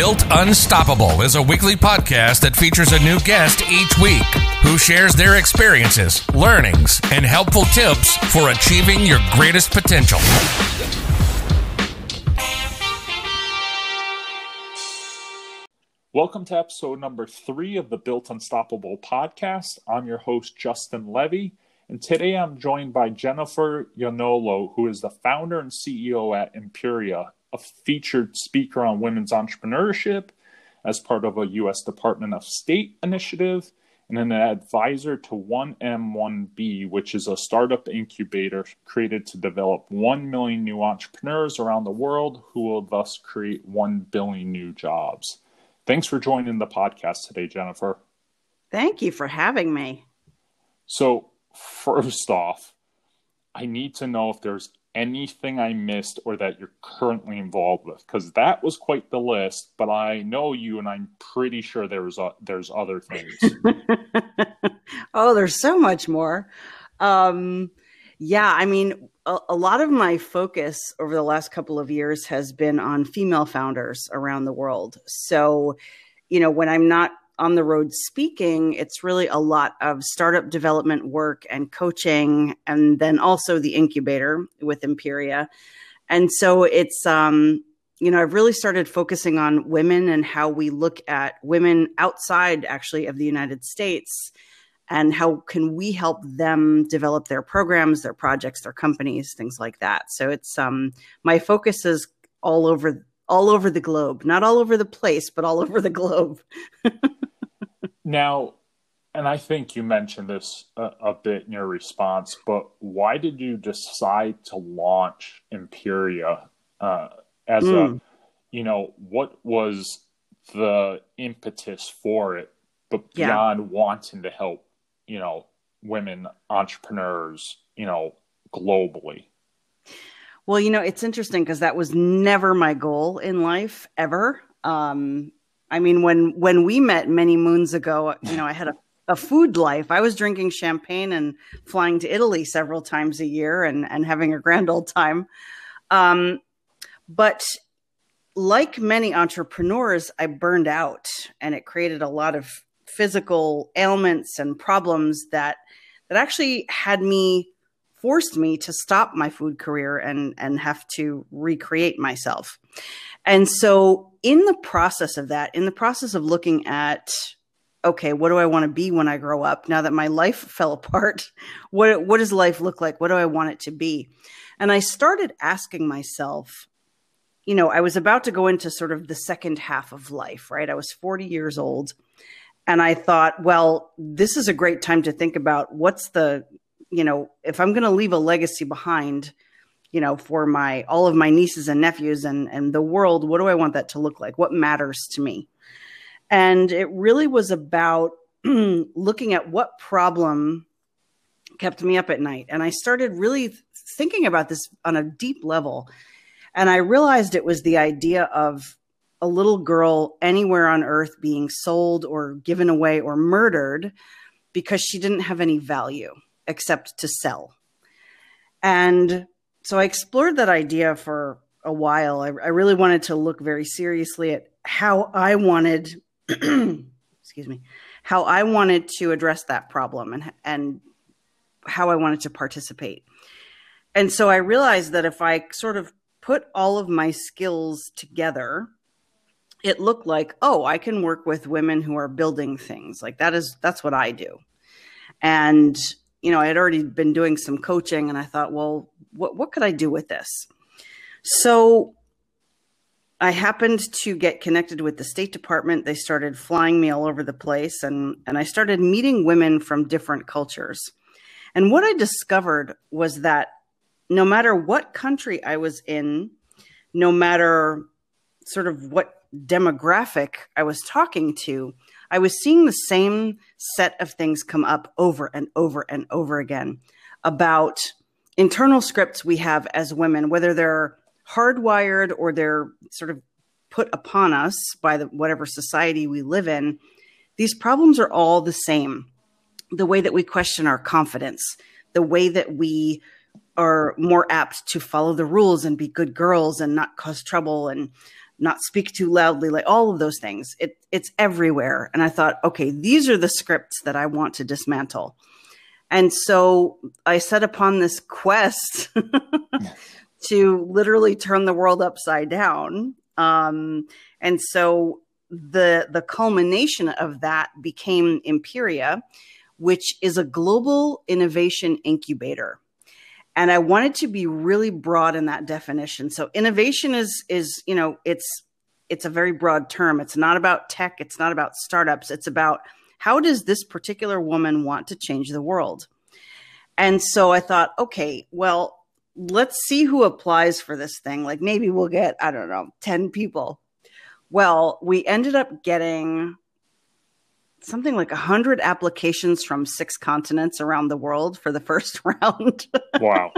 Built Unstoppable is a weekly podcast that features a new guest each week who shares their experiences, learnings, and helpful tips for achieving your greatest potential. Welcome to episode number three of the Built Unstoppable podcast. I'm your host, Justin Levy, and today I'm joined by Jennifer Iannolo, who is the founder and CEO at Imperia, a featured speaker on women's entrepreneurship as part of a U.S. Department of State initiative, and an advisor to 1M1B, which is a startup incubator created to develop 1 million new entrepreneurs around the world who will thus create 1 billion new jobs. Thanks for joining the podcast today, Jennifer. Thank you for having me. So, first off, I need to know if there's anything I missed or that you're currently involved with because that was quite the list. But I know you, and I'm pretty sure there's there's other things. oh, there's so much more. Um, yeah, I mean, a, a, lot of my focus over the last couple of years has been on female founders around the world. So, you know, when I'm not on the road speaking, it's really a lot of startup development work and coaching, and then also the incubator with Imperia. And so it's, um, you know, I've really started focusing on women and how we look at women outside actually of the United States and how can we help them develop their programs their projects their companies things like that so it's um my focus is all over all over the globe not all over the place but all over the globe now and i think you mentioned this a, a, bit in your response but why did you decide to launch imperia uh, as mm. a hmm. you know what was the impetus for it but beyond yeah. wanting to help you know, women entrepreneurs, you know, globally? Well, you know, it's interesting because that was never my goal in life ever. Um, I mean, when when we met many moons ago, you know, I had a, a food life. I was drinking champagne and flying to Italy several times a year and and having a grand old time. Um, but like many entrepreneurs, I burned out, and it created a lot of physical ailments and problems that that actually had me forced me to stop my food career and and have to recreate myself. And so in the process of that, in the process of looking at okay, what do I want to be when I grow up? Now that my life fell apart, what what does life look like? What do I want it to be? And I started asking myself, you know, I was about to go into sort of the second half of life, right? I was 40 years old and I thought, well, this is a great time to think about what's the, you know, if I'm going to leave a legacy behind, you know, for my all of my nieces and nephews and and the world, what do I want that to look like? What matters to me? And it really was about looking at what problem kept me up at night. And I started really thinking about this on a deep level. And I realized it was the idea of a little girl anywhere on earth being sold or given away or murdered because she didn't have any value except to sell. And so I explored that idea for a while. I, I really wanted to look very seriously at how I wanted, excuse me, how I wanted to address that problem and, and how I wanted to participate. And so I realized that if I sort of put all of my skills together, it looked like, oh, I can work with women who are building things. Like that is that's what I do. And you know, I had already been doing some coaching and I thought, well, what what could I do with this? So I happened to get connected with the State Department. They started flying me all over the place and and I started meeting women from different cultures. And what I discovered was that no matter what country I was in, no matter sort of what demographic I was talking to, I was seeing the same set of things come up over and over and over again about internal scripts we have as women, whether they're hardwired or they're sort of put upon us by the, whatever society we live in. These problems are all the same. The way that we question our confidence, the way that we are more apt to follow the rules and be good girls and not cause trouble and not speak too loudly, like all of those things. It, it's everywhere. And I thought, okay, these are the scripts that I want to dismantle. And so I set upon this quest to literally turn the world upside down. Um, and so the the culmination of that became Imperia, which is a global innovation incubator and i wanted to be really broad in that definition. So innovation is is you know it's it's a very broad term. It's not about tech. It's not about startups. It's about how does this particular woman want to change the world? And so i thought okay well let's see who applies for this thing. Like maybe we'll get i don't know 10 people. Well we ended up getting something like 100 applications from six continents around the world for the first round. wow.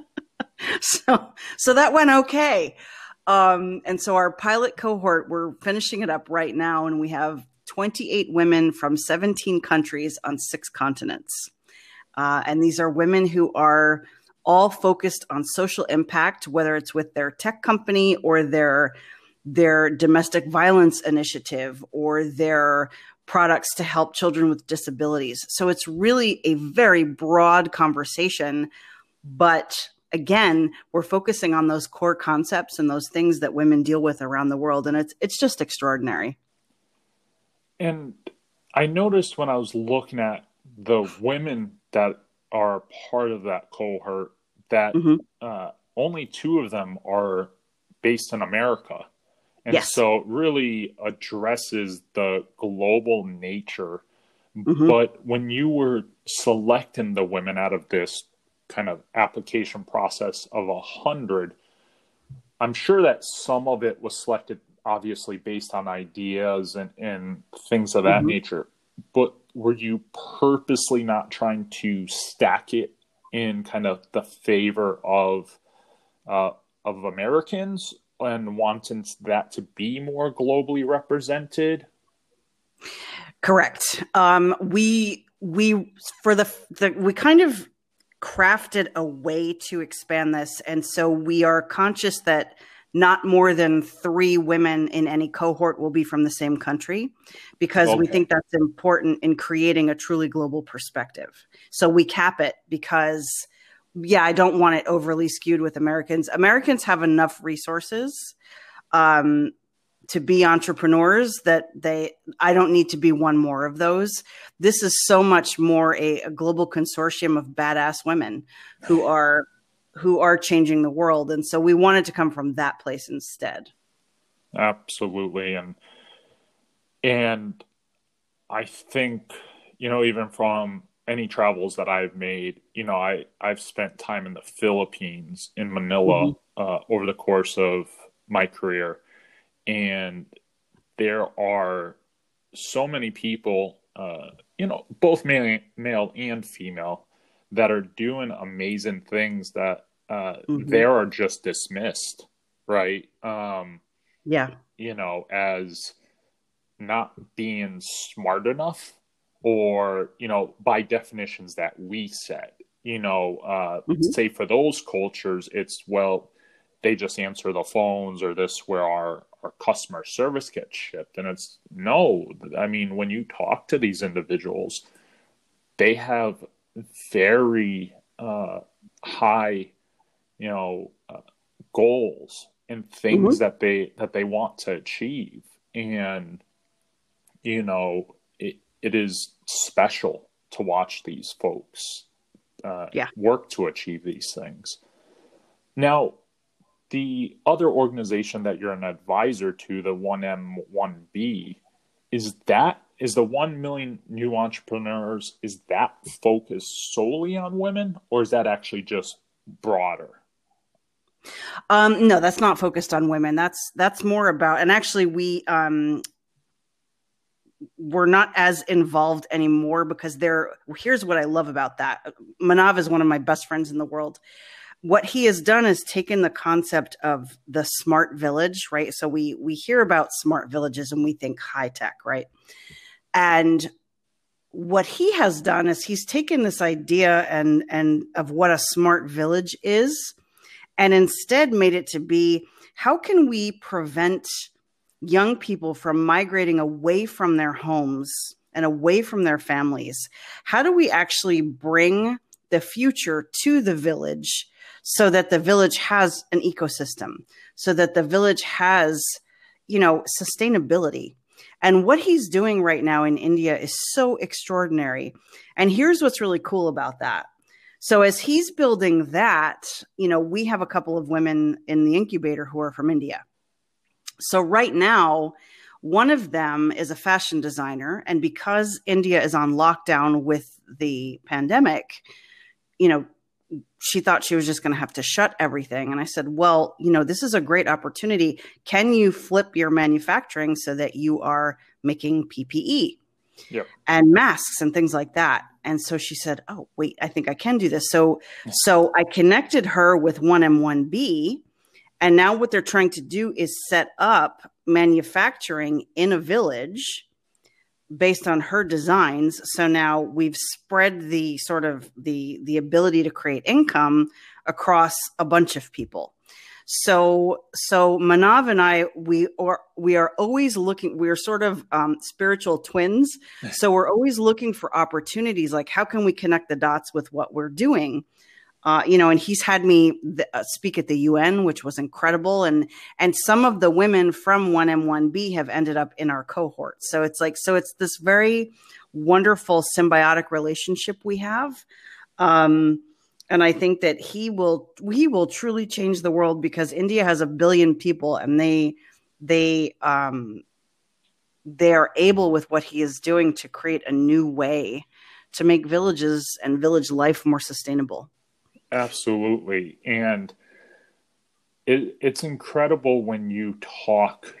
so so that went okay. Um, and so our pilot cohort, we're finishing it up right now, and we have 28 women from 17 countries on six continents. Uh, and these are women who are all focused on social impact, whether it's with their tech company or their their domestic violence initiative or their products to help children with disabilities. So it's really a very broad conversation, but again, we're focusing on those core concepts and those things that women deal with around the world and it's it's just extraordinary. And I noticed when I was looking at the women that are part of that cohort that mm-hmm. uh, only two of them are based in America. And yes. so it really addresses the global nature. Mm-hmm. But when you were selecting the women out of this kind of application process of a hundred, I'm sure that some of it was selected obviously based on ideas and, and things of that mm-hmm. nature. But were you purposely not trying to stack it in kind of the favor of uh, of Americans, and wanting that to be more globally represented? Correct. Um, we we for the, the we kind of crafted a way to expand this, and so we are conscious that not more than three women in any cohort will be from the same country because okay. we think that's important in creating a truly global perspective. So we cap it because yeah, I don't want it overly skewed with Americans. Americans have enough resources um, to be entrepreneurs that they I don't need to be one more of those. This is so much more a, a global consortium of badass women who are who are changing the world, and so we wanted to come from that place instead. Absolutely, and and I think you know even from any travels that I've made, you know, I I've spent time in the Philippines in Manila mm-hmm. uh, over the course of my career, and there are so many people, uh, you know, both male, male and female, that are doing amazing things that uh, mm-hmm. they are just dismissed, right? Um, yeah, you know, as not being smart enough or you know by definitions that we set you know uh, mm-hmm. say for those cultures it's well they just answer the phones or this where our our customer service gets shipped and it's no i mean when you talk to these individuals they have very uh, high you know uh, goals and things mm-hmm. that they that they want to achieve and you know it is special to watch these folks uh, yeah. work to achieve these things. Now, the other organization that you're an advisor to, the 1M1B, is that is the 1 million new entrepreneurs is that focused solely on women or is that actually just broader? Um, no, that's not focused on women. That's that's more about and actually we um we're not as involved anymore because they're here's what I love about that. Manav is one of my best friends in the world. What he has done is taken the concept of the smart village, right? So we we hear about smart villages and we think high tech, right? And what he has done is he's taken this idea and and of what a smart village is and instead made it to be how can we prevent young people from migrating away from their homes and away from their families? How do we actually bring the future to the village so that the village has an ecosystem, so that the village has, you know, sustainability? And what he's doing right now in India is so extraordinary. And here's what's really cool about that. So as he's building that, you know, we have a couple of women in the incubator who are from India. So right now, one of them is a fashion designer. And because India is on lockdown with the pandemic, you know, she thought she was just going to have to shut everything. And I said, well, you know, this is a great opportunity. Can you flip your manufacturing so that you are making PPE yep. and masks and things like that? And so she said, oh, wait, I think I can do this. So, so I connected her with 1M1B and now what they're trying to do is set up manufacturing in a village based on her designs. So now we've spread the sort of the the ability to create income across a bunch of people. So so Manav and I we are we are always looking we're sort of um, spiritual twins. So we're always looking for opportunities like how can we connect the dots with what we're doing uh, you know, and he's had me th- uh, speak at the UN, which was incredible, and and some of the women from 1M1B have ended up in our cohort. So it's like so it's this very wonderful symbiotic relationship we have. Um, and I think that he will he will truly change the world because India has a billion people and they they um, they are able with what he is doing to create a new way to make villages and village life more sustainable. Absolutely. And it, it's incredible when you talk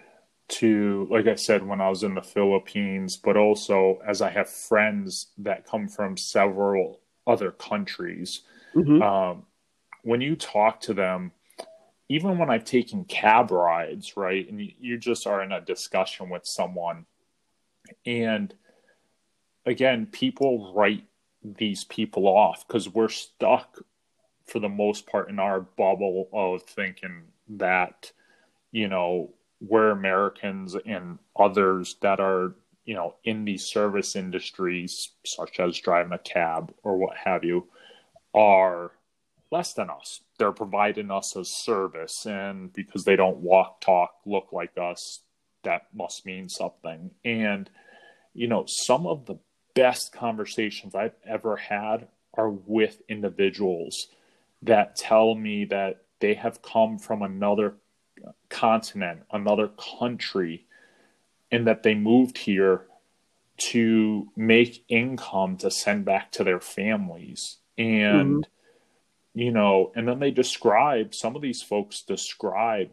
to, like I said, when I was in the Philippines, but also as I have friends that come from several other countries. Mm-hmm. Um, when you talk to them, even when I've taken cab rides, right, and you, you just are in a discussion with someone, and again, people write these people off because we're stuck for the most part in our bubble of thinking that you know we're Americans and others that are you know in these service industries such as driving a cab or what have you are less than us. They're providing us a service and because they don't walk talk look like us that must mean something. And you know some of the best conversations i've ever had are with individuals that tell me that they have come from another continent, another country, and that they moved here to make income to send back to their families. And, mm-hmm. you know, and then they describe, some of these folks describe,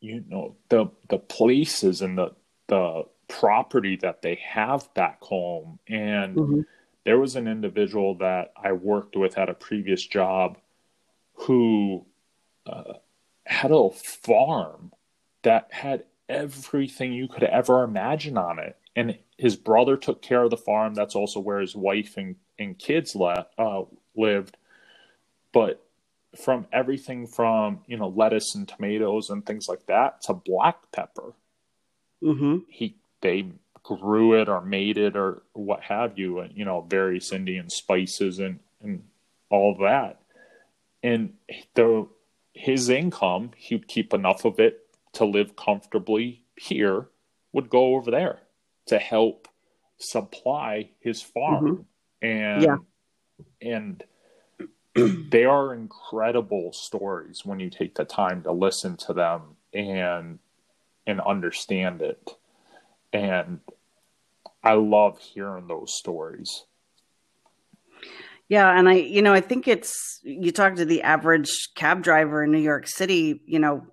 you know, the, the places and the, the property that they have back home. And, mm-hmm there was an individual that I worked with at a previous job who uh, had a farm that had everything you could ever imagine on it. And his brother took care of the farm. That's also where his wife and, and kids le- uh, lived. But from everything from, you know, lettuce and tomatoes and things like that to black pepper, mm-hmm. he they grew it or made it or what have you, and you know, various Indian spices and and all that. And the his income, he'd keep enough of it to live comfortably here, would go over there to help supply his farm. Mm-hmm. And yeah. and they are incredible stories when you take the time to listen to them and and understand it and I love hearing those stories. Yeah, and I, you know, I think it's you talk to the average cab driver in New York City, you know,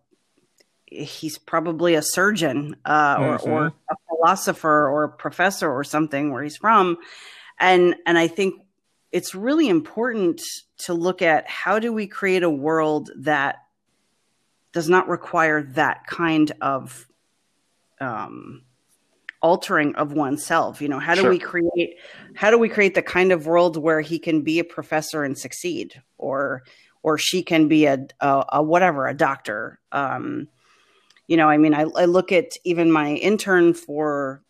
he's probably a surgeon uh, mm-hmm. or, or a philosopher or a professor or something where he's from, and and I think it's really important to look at how do we create a world that does not require that kind of um, altering of oneself you know how do sure. we create how do we create the kind of world where he can be a professor and succeed or or she can be a, a, a whatever, a doctor. Um, you know, I mean, I, I look at even my intern for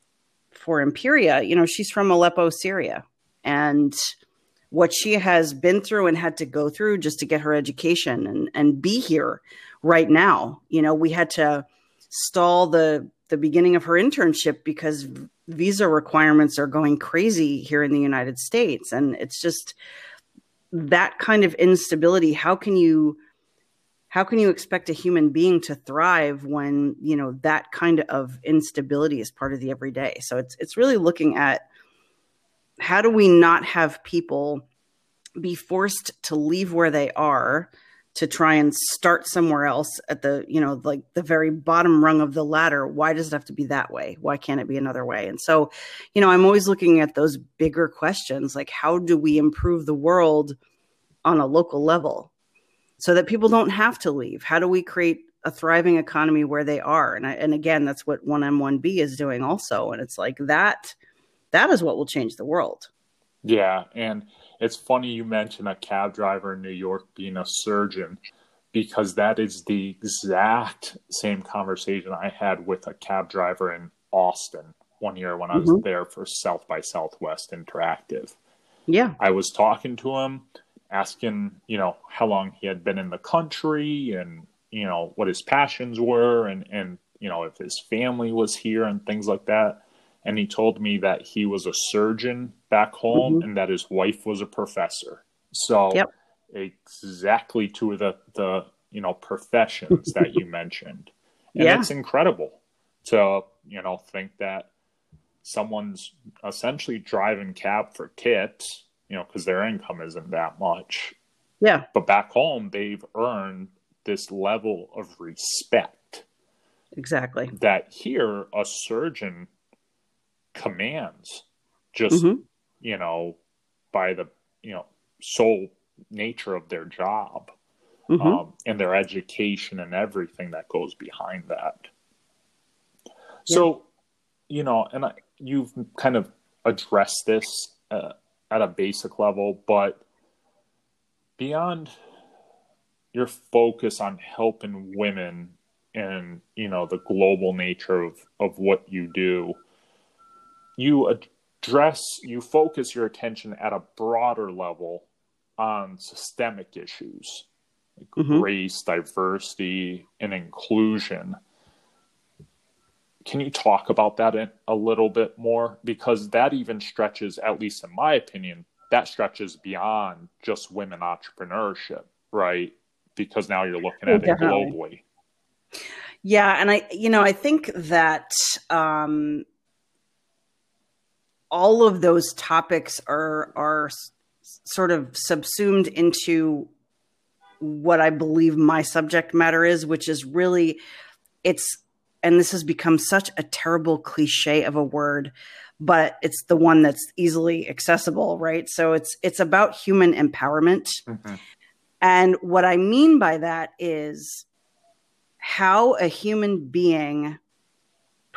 for Imperia. You know, she's from Aleppo, Syria, and what she has been through and had to go through just to get her education and and be here right now. You know, we had to stall the the beginning of her internship because visa requirements are going crazy here in the United States. And it's just that kind of instability. How can you how can you expect a human being to thrive when you know that kind of instability is part of the everyday? So it's it's really looking at how do we not have people be forced to leave where they are to try and start somewhere else at the you know like the very bottom rung of the ladder why does it have to be that way? Why can't it be another way? And so you know i'm always looking at those bigger questions like how do we improve the world on a local level so that people don't have to leave? How do we create a thriving economy where they are? And I, and again that's what 1m1b is doing also. And it's like that that is what will change the world. Yeah. And it's funny you mention a cab driver in New York being a surgeon because that is the exact same conversation I had with a cab driver in Austin one year when I was mm-hmm. there for South by Southwest Interactive. Yeah. I was talking to him, asking, you know, how long he had been in the country and, you know, what his passions were and, and, you know, if his family was here and things like that and he told me that he was a surgeon back home mm-hmm. and that his wife was a professor. So yep. exactly two of the the you know professions that you mentioned. And yeah. it's incredible to, you know, think that someone's essentially driving cab for tips, you know, because their income isn't that much. Yeah. But back home, they've earned this level of respect. Exactly. That here, a surgeon commands just mm-hmm. you know by the you know sole nature of their job mm-hmm. um, and their education and everything that goes behind that yeah. so you know and I, you've kind of addressed this uh, at a basic level but beyond your focus on helping women and you know the global nature of of what you do you address, you focus your attention at a broader level on systemic issues like mm-hmm. race, diversity, and inclusion. Can you talk about that a little bit more? Because that even stretches, at least in my opinion, that stretches beyond just women entrepreneurship, right? Because now you're looking at Definitely. it globally. Yeah, and I, you know, I think that um, all of those topics are are sort of subsumed into what I believe my subject matter is, which is really it's and this has become such a terrible cliche of a word, but it's the one that's easily accessible, right? So it's it's about human empowerment. Mm-hmm. And what I mean by that is how a human being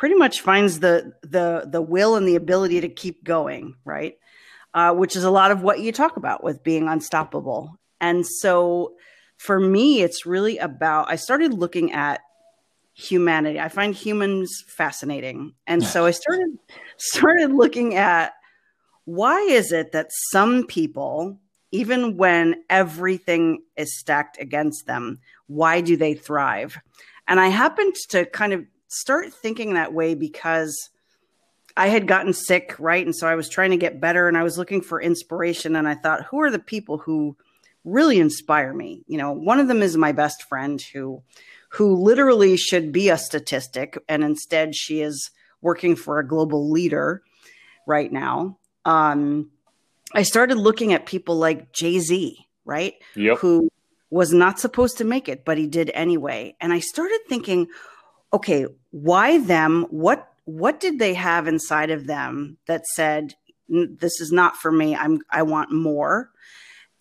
pretty much finds the the the will and the ability to keep going, right? Uh, which is a lot of what you talk about with being unstoppable. And so for me, it's really about I started looking at humanity. I find humans fascinating. And so I started started looking at why is it that some people even when everything is stacked against them, why do they thrive? And I happened to kind of start thinking that way because I had gotten sick, right? And so I was trying to get better and I was looking for inspiration. And I thought, who are the people who really inspire me? You know, one of them is my best friend who who literally should be a statistic and instead she is working for a global leader right now. Um, I started looking at people like Jay-Z, right? Yep. Who was not supposed to make it, but he did anyway. And I started thinking, okay, why them? What what did they have inside of them that said this is not for me? I'm I want more.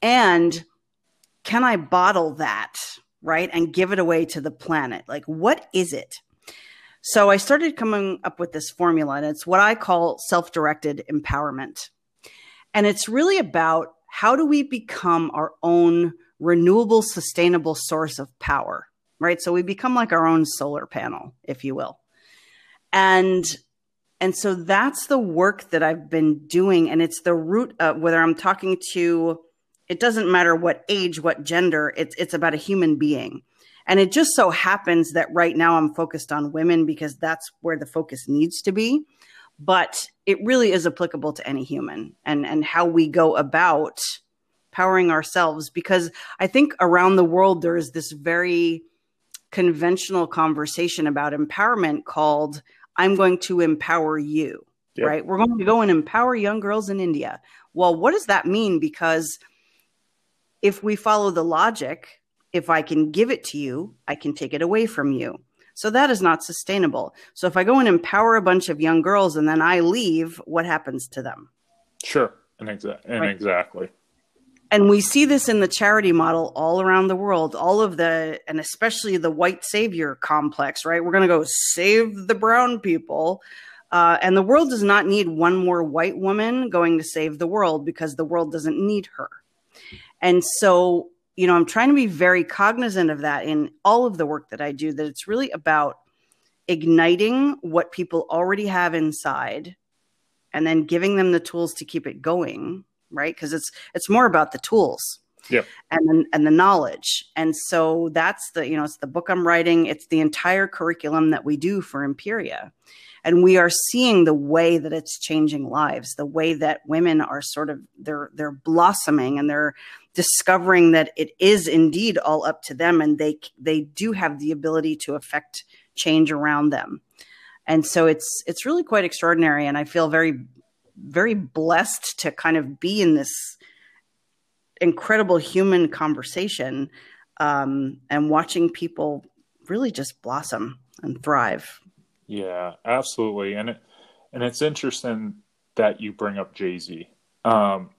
And can I bottle that, right? And give it away to the planet? Like what is it? So I started coming up with this formula and it's what I call self-directed empowerment. And it's really about how do we become our own renewable, sustainable source of power, right? So we become like our own solar panel, if you will. And and so that's the work that I've been doing. And it's the root of whether I'm talking to, it doesn't matter what age, what gender, it's, it's about a human being. And it just so happens that right now I'm focused on women because that's where the focus needs to be. But it really is applicable to any human and, and how we go about powering ourselves. Because I think around the world, there is this very conventional conversation about empowerment called I'm going to empower you, yep. right? We're going to go and empower young girls in India. Well, what does that mean? Because if we follow the logic, if I can give it to you, I can take it away from you. So that is not sustainable. So if I go and empower a bunch of young girls and then I leave, what happens to them? Sure. And, exa- and right. exactly and we see this in the charity model all around the world all of the and especially the white savior complex right? We're going to go save the brown people. Uh, and the world does not need one more white woman going to save the world because the world doesn't need her. And so you know i'm trying to be very cognizant of that in all of the work that i do that it's really about igniting what people already have inside and then giving them the tools to keep it going right? Because it's it's more about the tools. Yeah. And and the knowledge. And so that's the, you know, it's the book I'm writing. It's the entire curriculum that we do for Imperia. And we are seeing the way that it's changing lives, the way that women are sort of they're they're blossoming and they're discovering that it is indeed all up to them and they they do have the ability to affect change around them. And so it's it's really quite extraordinary and I feel very very blessed to kind of be in this incredible human conversation um, and watching people really just blossom and thrive. Yeah, absolutely. And it, and it's interesting that you bring up Jay Z um,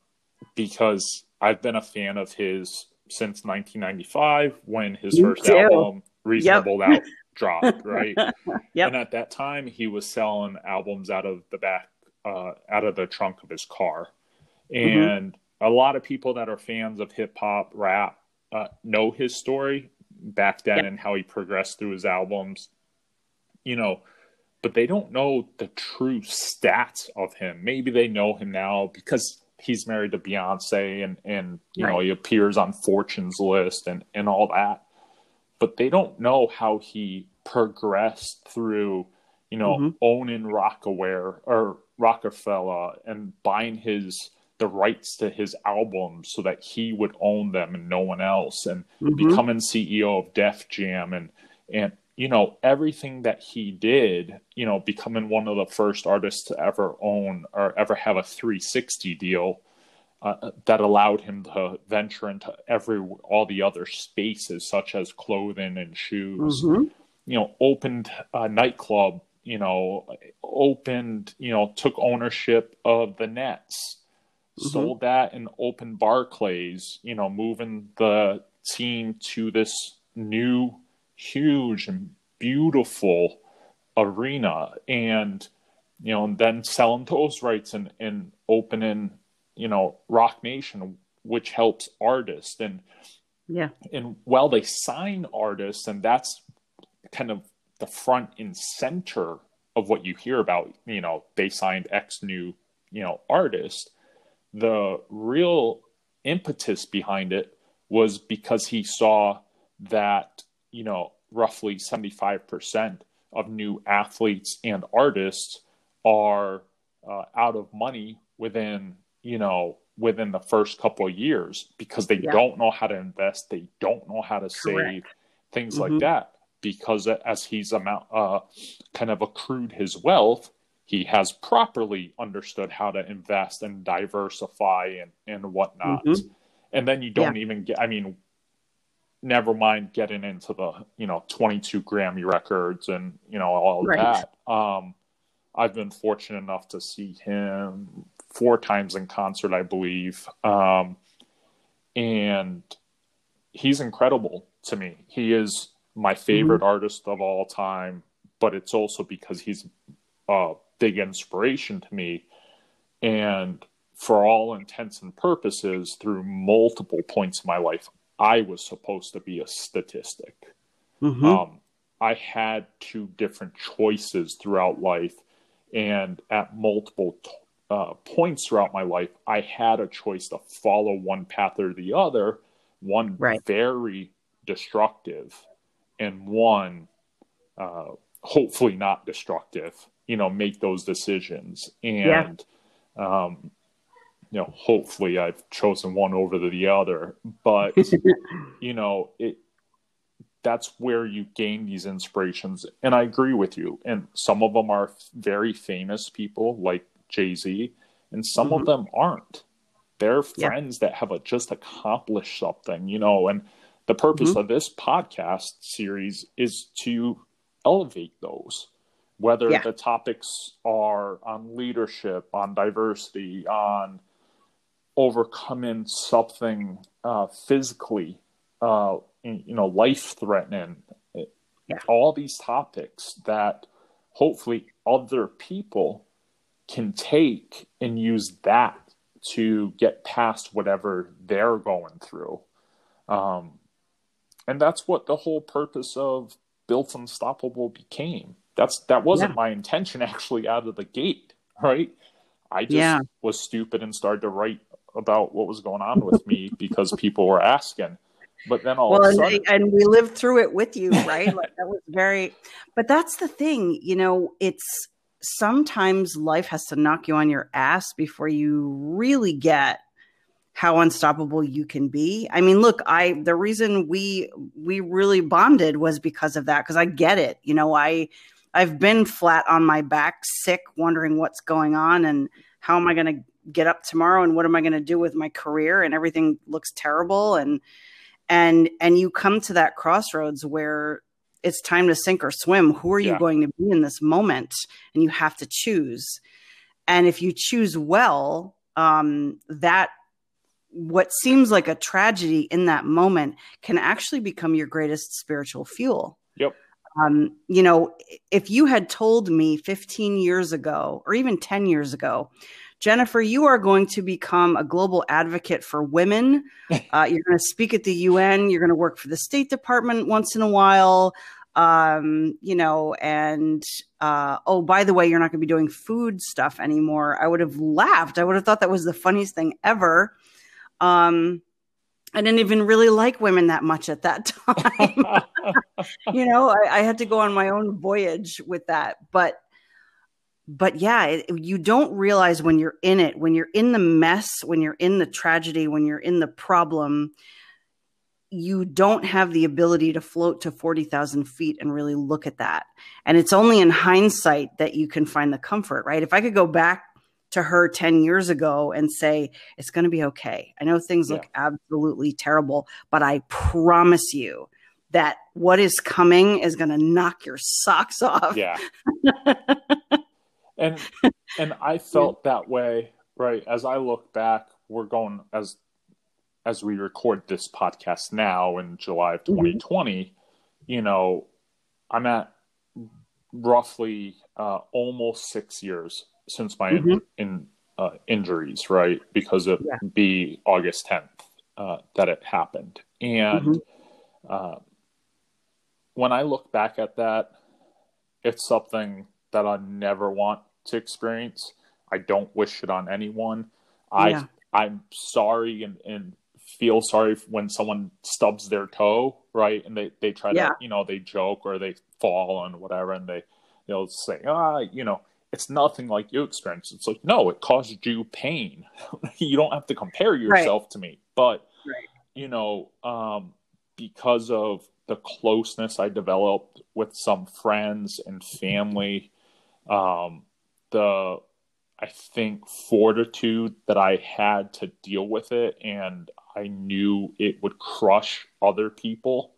because I've been a fan of his since 1995 when his first too. album Reasonable yep. Doubt dropped, right? yep. And at that time, he was selling albums out of the back uh, out of the trunk of his car. Mm-hmm. And mm-hmm. a lot of people that are fans of hip hop, rap, uh, know his story back then and how he progressed through his albums, you know, but they don't know the true stats of him. Maybe they know him now because he's married to Beyonce and, and you right. know, he appears on Fortune's list and, and all that. But they don't know how he progressed through, you know, mm-hmm. owning Rocawear or Roc-A-Fella and buying his the rights to his albums so that he would own them and no one else and mm-hmm. becoming CEO of Def Jam and and you know everything that he did you know becoming one of the first artists to ever own or ever have a 360 deal uh, that allowed him to venture into every all the other spaces such as clothing and shoes mm-hmm. you know opened a nightclub you know, opened, you know, took ownership of the Nets, mm-hmm. sold that and opened Barclays, you know, moving the team to this new, huge and beautiful arena. And, you know, and then selling those rights and, and opening, you know, Roc Nation, which helps artists. And, yeah. And while they sign artists, and that's kind of the front and center of what you hear about, you know, they signed X new, you know, artist. The real impetus behind it was because he saw that, you know, roughly 75% of new athletes and artists are uh, out of money within, you know, within the first couple of years because they yeah. don't know how to invest, they don't know how to Correct. save, things mm-hmm. like that because as he's amount uh, kind of accrued his wealth, he has properly understood how to invest and diversify and and whatnot. Mm-hmm. And then you don't yeah. even get. I mean, never mind getting into the you know 22 Grammy records and you know all right. that. Um, I've been fortunate enough to see him four times in concert, I believe, um, and he's incredible to me. He is my favorite mm-hmm. artist of all time, but it's also because he's a big inspiration to me. And for all intents and purposes, through multiple points in my life, I was supposed to be a statistic. Mhm. Um, I had two different choices throughout life, and at multiple t- uh, points throughout my life, I had a choice to follow one path or the other. One Right. very destructive, and one uh, hopefully not destructive. You know, make those decisions, and um, you know, hopefully, I've chosen one over the other. But you know, it that's where you gain these inspirations. And I agree with you. And some of them are very famous people like Jay Z, and some of them aren't. They're Yeah. friends that have uh just accomplished something, you know. And the purpose of this podcast series is to elevate those, whether Yeah. the topics are on leadership, on diversity, on overcoming something uh, physically, uh, you know, life threatening. Yeah. All these topics that hopefully other people can take and use that to get past whatever they're going through. Um, and that's what the whole purpose of Built Unstoppable became. That's that wasn't Yeah. my intention actually out of the gate, right? I just Yeah. was stupid and started to write about what was going on with me because people were asking. But then all well, of a and, sudden, and we lived through it with you, right? like that was very, but that's the thing, you know, it's sometimes life has to knock you on your ass before you really get how unstoppable you can be. I mean, look, I the reason we we really bonded was because of that because I get it. You know, I I've been flat on my back, sick, wondering what's going on and how am I going to get up tomorrow and what am I going to do with my career and everything looks terrible and and and you come to that crossroads where it's time to sink or swim. Who are you Yeah. going to be in this moment? And you have to choose. And if you choose well, um, that what seems like a tragedy in that moment can actually become your greatest spiritual fuel. Yep. Um, you know, if you had told me 15 years ago or even 10 years ago, Jennifer, you are going to become a global advocate for women. Uh, you're going to speak at the UN. You're going to work for the State Department once in a while. Um, you know, and uh, oh, by the way, you're not going to be doing food stuff anymore. I would have laughed. I would have thought that was the funniest thing ever. Um, I didn't even really like women that much at that time. you know, I, I had to go on my own voyage with that. But, but yeah, it, you don't realize when you're in it, when you're in the mess, when you're in the tragedy, when you're in the problem, you don't have the ability to float to 40,000 feet and really look at that. And it's only in hindsight that you can find the comfort, right? If I could go back to her 10 years ago and say, it's going to be okay. I know things look absolutely terrible, but I promise you that what is coming is going to knock your socks off. yeah. and and I felt that way, right? As I look back, we're going as as we record this podcast now in July of 2020, you know, I'm at roughly uh, almost six years since my in, Mhm. in uh, injuries, right? Because of Yeah. be August 10th uh, that it happened, and uh, when I look back at that, it's something that I never want to experience. I don't wish it on anyone. I Yeah. I'm sorry and, and feel sorry when someone stubs their toe, right? And they, they try Yeah. to, you know, they joke or they fall and whatever, and they they'll say, ah, you know, it's nothing like you experience. It's like, no, it caused you pain. you don't have to compare yourself to me. But Right. you know, um, because of the closeness I developed with some friends and family, um, the I think fortitude that I had to deal with it, and I knew it would crush other people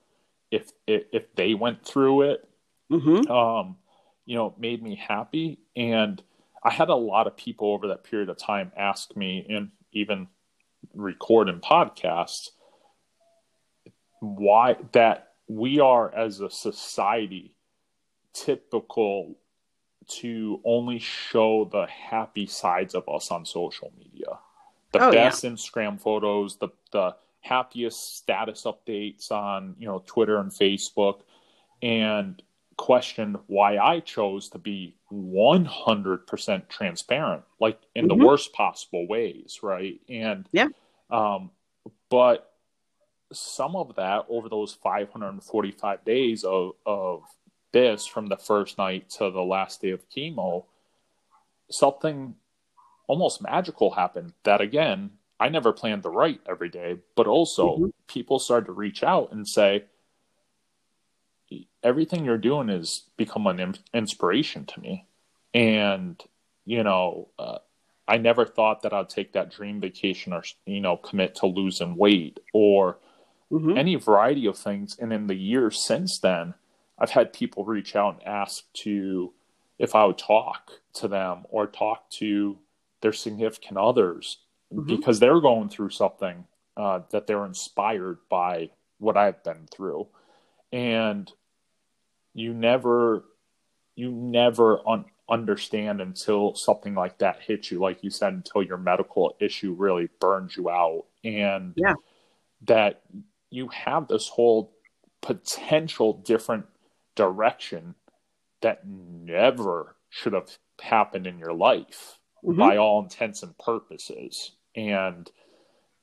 if if, if they went through it. Mhm. Um, you know, made me happy, and I had a lot of people over that period of time ask me, and even record in podcasts, why that we are as a society typical to only show the happy sides of us on social media. The Oh, yeah. best Instagram photos, the the happiest status updates on you know Twitter and Facebook, and questioned why I chose to be 100% transparent, like in mm-hmm. the worst possible ways, right? And yeah, um, but some of that over those 545 days of of this from the first night to the last day of chemo, something almost magical happened. That again, I never planned to write every day, but also mm-hmm. people started to reach out and say, everything you're doing is become an inspiration to me. And, you know, uh, I never thought that I'd take that dream vacation or, you know, commit to losing weight or mm-hmm. any variety of things. And in the years since then, I've had people reach out and ask to if I would talk to them or talk to their significant others mm-hmm. because they're going through something uh, that they're inspired by what I've been through, and you never, you never un- understand until something like that hits you, like you said, until your medical issue really burns you out, and yeah. that you have this whole potential different direction that never should have happened in your life mm-hmm. by all intents and purposes and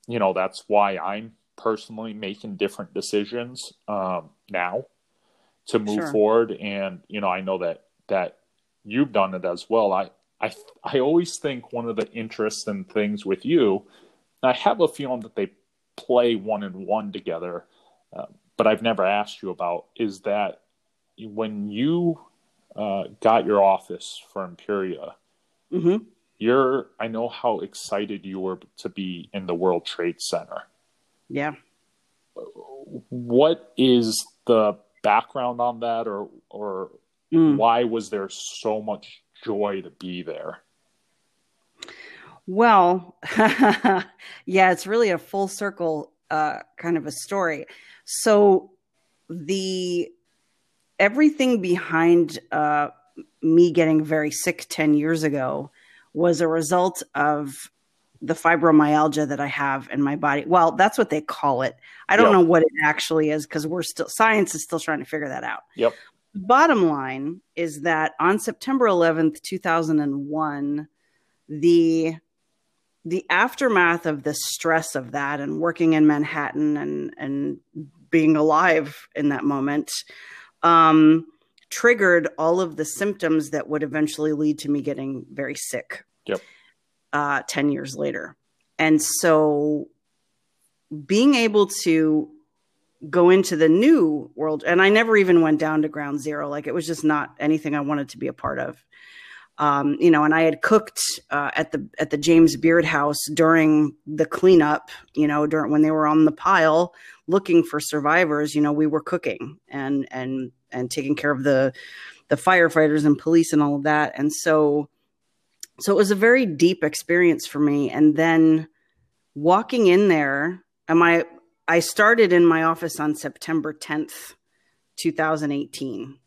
you know that's why i'm personally making different decisions um, now to move sure. forward and you know i know that that you've done it as well i i i always think one of the interesting things with you i have a feeling that they play one and one together uh, but i've never asked you about is that when you uh, got your office for imperia mm-hmm you're I know how excited you were to be in the World Trade Center. Yeah. What is the background on that or or mm. why was there so much joy to be there? Well, yeah, it's really a full circle uh, kind of a story. So the everything behind uh, me getting very sick 10 years ago was a result of the fibromyalgia that I have in my body. Well, that's what they call it. I don't yep. know what it actually is because we're still science is still trying to figure that out. Yep. Bottom line is that on September 11th, 2001, the the aftermath of the stress of that and working in Manhattan and and being alive in that moment um, triggered all of the symptoms that would eventually lead to me getting very sick. Yep. Uh, 10 years later. And so being able to go into the new world, and I never even went down to ground zero. Like it was just not anything I wanted to be a part of. Um, you know, and I had cooked uh, at the at the James Beard House during the cleanup. You know, during when they were on the pile looking for survivors. You know, we were cooking and and and taking care of the the firefighters and police and all of that. And so so it was a very deep experience for me. And then walking in there, and I I started in my office on September 10th, 2018.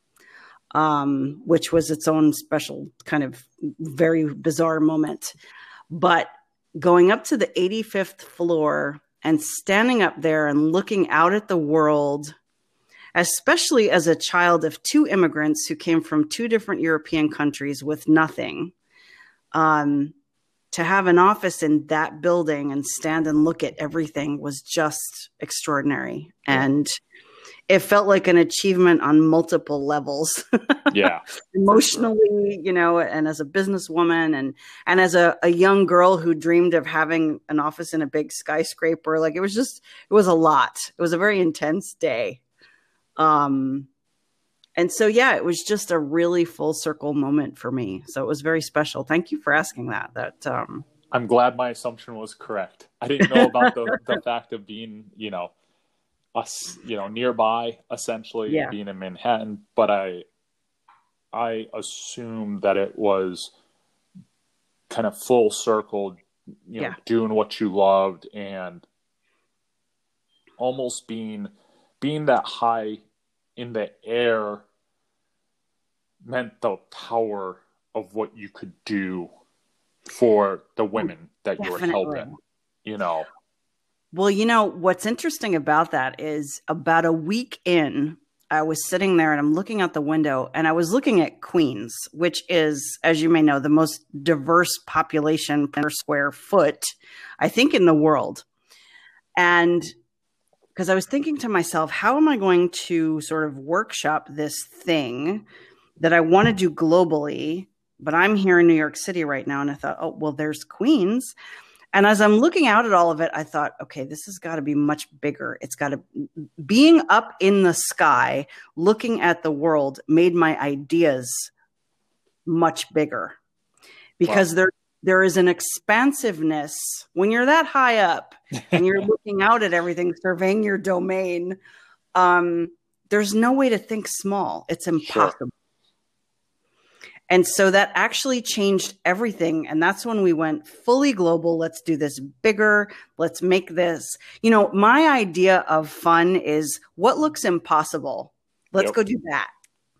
Um, which was its own special kind of very bizarre moment. But going up to the 85th floor and standing up there and looking out at the world especially as a child of two immigrants who came from two different European countries with nothing. Um, to have an office in that building and stand and look at everything was just extraordinary. And it felt like an achievement on multiple levels. yeah. Emotionally, you know, and as a businesswoman and and as a, a young girl who dreamed of having an office in a big skyscraper. Like it was just it was a lot. It was a very intense day. Um, and so, yeah, it was just a really full circle moment for me. So it was very special. Thank you for asking that. That um, I'm glad my assumption was correct. I didn't know about the, the fact of being, you know, us, you know, nearby, essentially yeah. being in Manhattan, but I, I assumed that it was kind of full circle, you know, yeah. doing what you loved and almost being being that high in the air meant the power of what you could do for the women that Definitely. you were helping you know Well, you know, what's interesting about that is about a week in, I was sitting there and I'm looking out the window and I was looking at Queens, which is, as you may know, the most diverse population per square foot, I think, in the world. And because I was thinking to myself, how am I going to sort of workshop this thing that I want to do globally? But I'm here in New York City right now. And I thought, oh, well, there's Queens. And as I'm looking out at all of it, I thought, okay, this has got to be much bigger. It's got to, being up in the sky, looking at the world made my ideas much bigger because wow. there, there is an expansiveness when you're that high up and you're looking out at everything, surveying your domain. Um, there's no way to think small. It's impossible. Sure. And so that actually changed everything. And that's when we went fully global. Let's do this bigger. Let's make this, you know, my idea of fun is what looks impossible. Let's yep. go do that.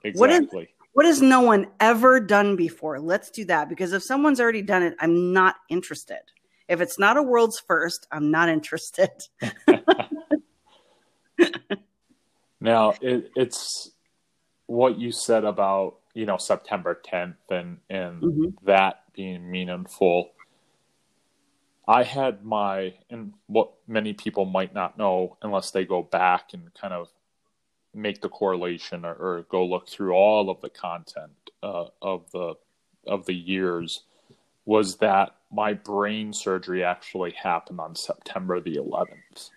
Exactly. What, is, what has no one ever done before? Let's do that. Because if someone's already done it, I'm not interested. If it's not a world's first, I'm not interested. now, it, it's what you said about you know September 10th and and mm-hmm. that being meaningful. I had my and what many people might not know unless they go back and kind of make the correlation or, or go look through all of the content uh, of the of the years was that my brain surgery actually happened on September the 11th.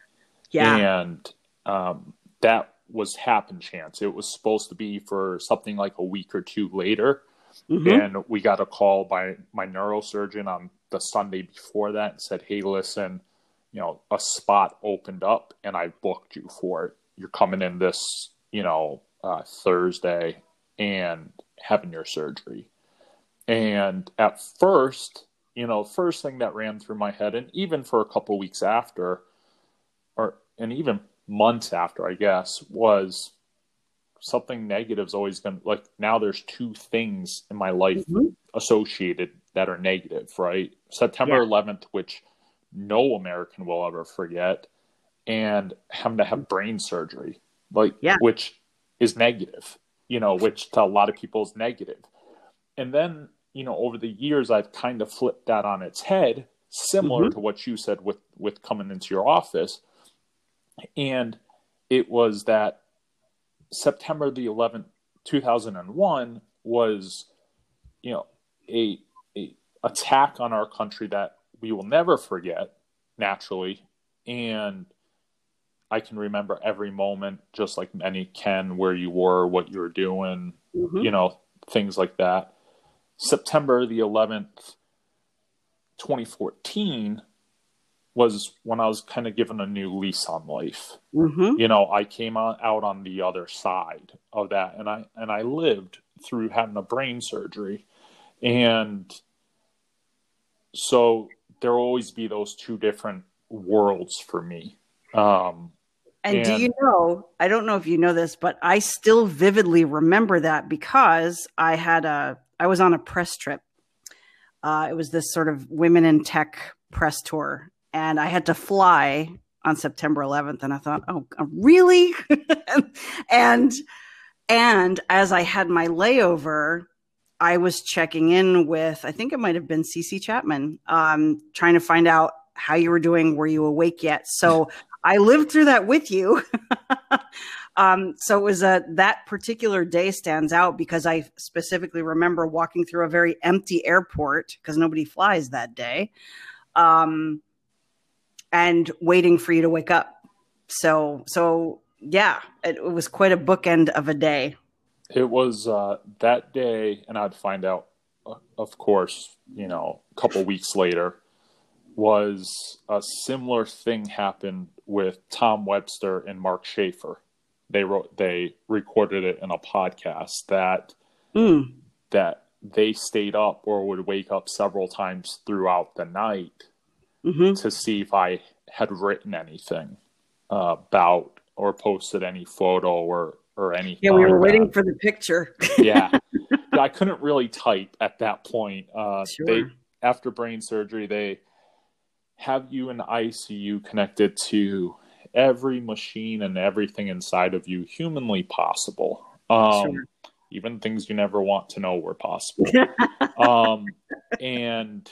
Yeah. And um, that was happen chance. It was supposed to be for something like a week or two later. Mm-hmm. And we got a call by my neurosurgeon on the Sunday before that and said, Hey, listen, you know, a spot opened up and I booked you for it. You're coming in this, you know, uh, Thursday and having your surgery. And at first, you know, first thing that ran through my head, and even for a couple weeks after, or and even months after, I guess, was something negative is always going to like now there's two things in my life mm-hmm. associated that are negative, right? September yeah. 11th, which no American will ever forget, and having to have brain surgery, like, yeah. which is negative, you know, which to a lot of people is negative. And then, you know, over the years, I've kind of flipped that on its head, similar mm-hmm. to what you said with with coming into your office and it was that September the 11th, 2001 was, you know, a, a attack on our country that we will never forget naturally. And I can remember every moment, just like many can, where you were, what you were doing, mm-hmm. you know, things like that. September the 11th, 2014 was when I was kind of given a new lease on life. Mm-hmm. You know, I came out on the other side of that, and I and I lived through having a brain surgery, and so there will always be those two different worlds for me. Um, and, and, do you know? I don't know if you know this, but I still vividly remember that because I had a I was on a press trip. Uh, it was this sort of women in tech press tour and I had to fly on September 11th and I thought, "Oh, uh, really?" and and as I had my layover, I was checking in with I think it might have been CC Chapman, um, trying to find out how you were doing. Were you awake yet? So I lived through that with you. um, so it was a that particular day stands out because I specifically remember walking through a very empty airport because nobody flies that day. Um, and waiting for you to wake up. So, so yeah, it, it was quite a bookend of a day. It was uh, that day, and I'd find out, uh, of course, you know, a couple weeks later, was a similar thing happened with Tom Webster and Mark Schaefer. They wrote, they recorded it in a podcast that mm. that they stayed up or would wake up several times throughout the night mm-hmm. to see if I had written anything uh, about or posted any photo or or anything. Yeah, we were waiting that. for the picture. yeah, I couldn't really type at that point. Uh, sure. They after brain surgery, they have you in ICU connected to every machine and everything inside of you humanly possible. Um, sure. Even things you never want to know were possible. um, and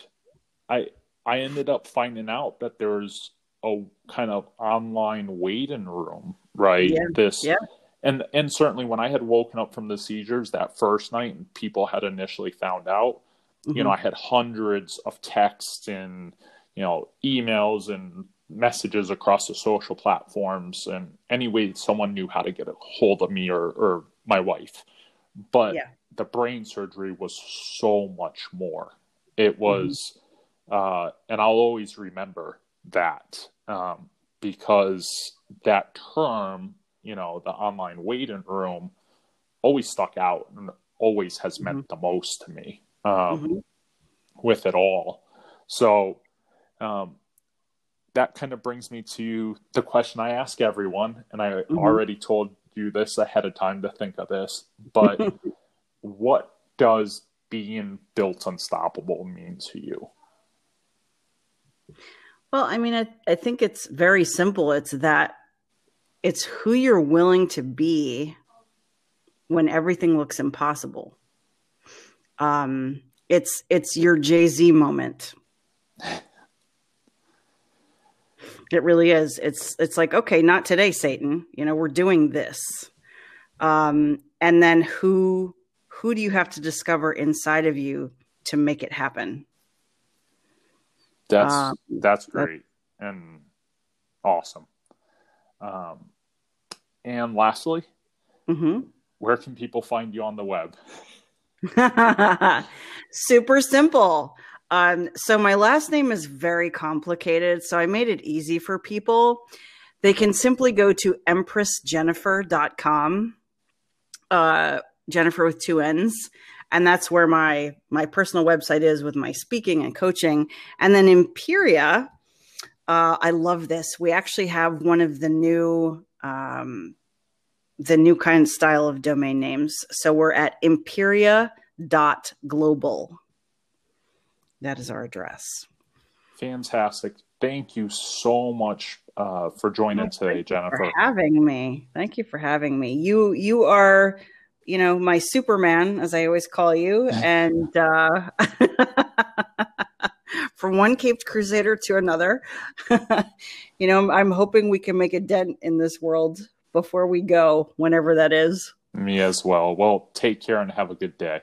I I ended up finding out that there's a kind of online waiting room, right? Yeah. This yeah. and and certainly when I had woken up from the seizures that first night and people had initially found out, mm-hmm. you know, mm-hmm. I had hundreds of texts and you know emails and messages across the social platforms and any way someone knew how to get a hold of me or, or my wife but yeah. the brain surgery was so much more it mm-hmm. was mm-hmm. uh, and i'll always remember that um, because that term you know the online waiting room always stuck out and always has meant mm-hmm. the most to me um, mm-hmm. with it all so um, that kind of brings me to the question I ask everyone, and I mm-hmm. already told you this ahead of time to think of this, but what does being built unstoppable mean to you? Well, I mean, I, I think it's very simple. It's that it's who you're willing to be when everything looks impossible. Um, it's it's your Jay Z moment. It really is. It's it's like okay, not today, Satan. You know, we're doing this. Um, and then who who do you have to discover inside of you to make it happen? That's um, that's great that, and awesome. Um, and lastly, mm-hmm. where can people find you on the web? Super simple. Um, so my last name is very complicated, so I made it easy for people. They can simply go to empressjennifer.com, uh, Jennifer with two N's, and that's where my my personal website is with my speaking and coaching. And then Imperia, uh, I love this. We actually have one of the new um, the new kind of style of domain names. So we're at imperia.global. That is our address. Fantastic. Thank you so much uh, for joining today, Jennifer. For having me. Thank you for having me. You you are, you know, my Superman, as I always call you, and uh, from one Caped Crusader to another. you know, I'm hoping we can make a dent in this world before we go, whenever that is. Me as well. Well, take care and have a good day.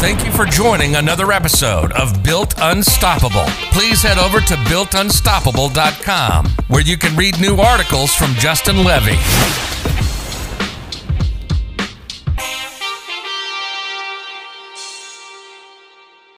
Thank you for joining another episode of Built Unstoppable. Please head over to builtunstoppable.com where you can read new articles from Justin Levy.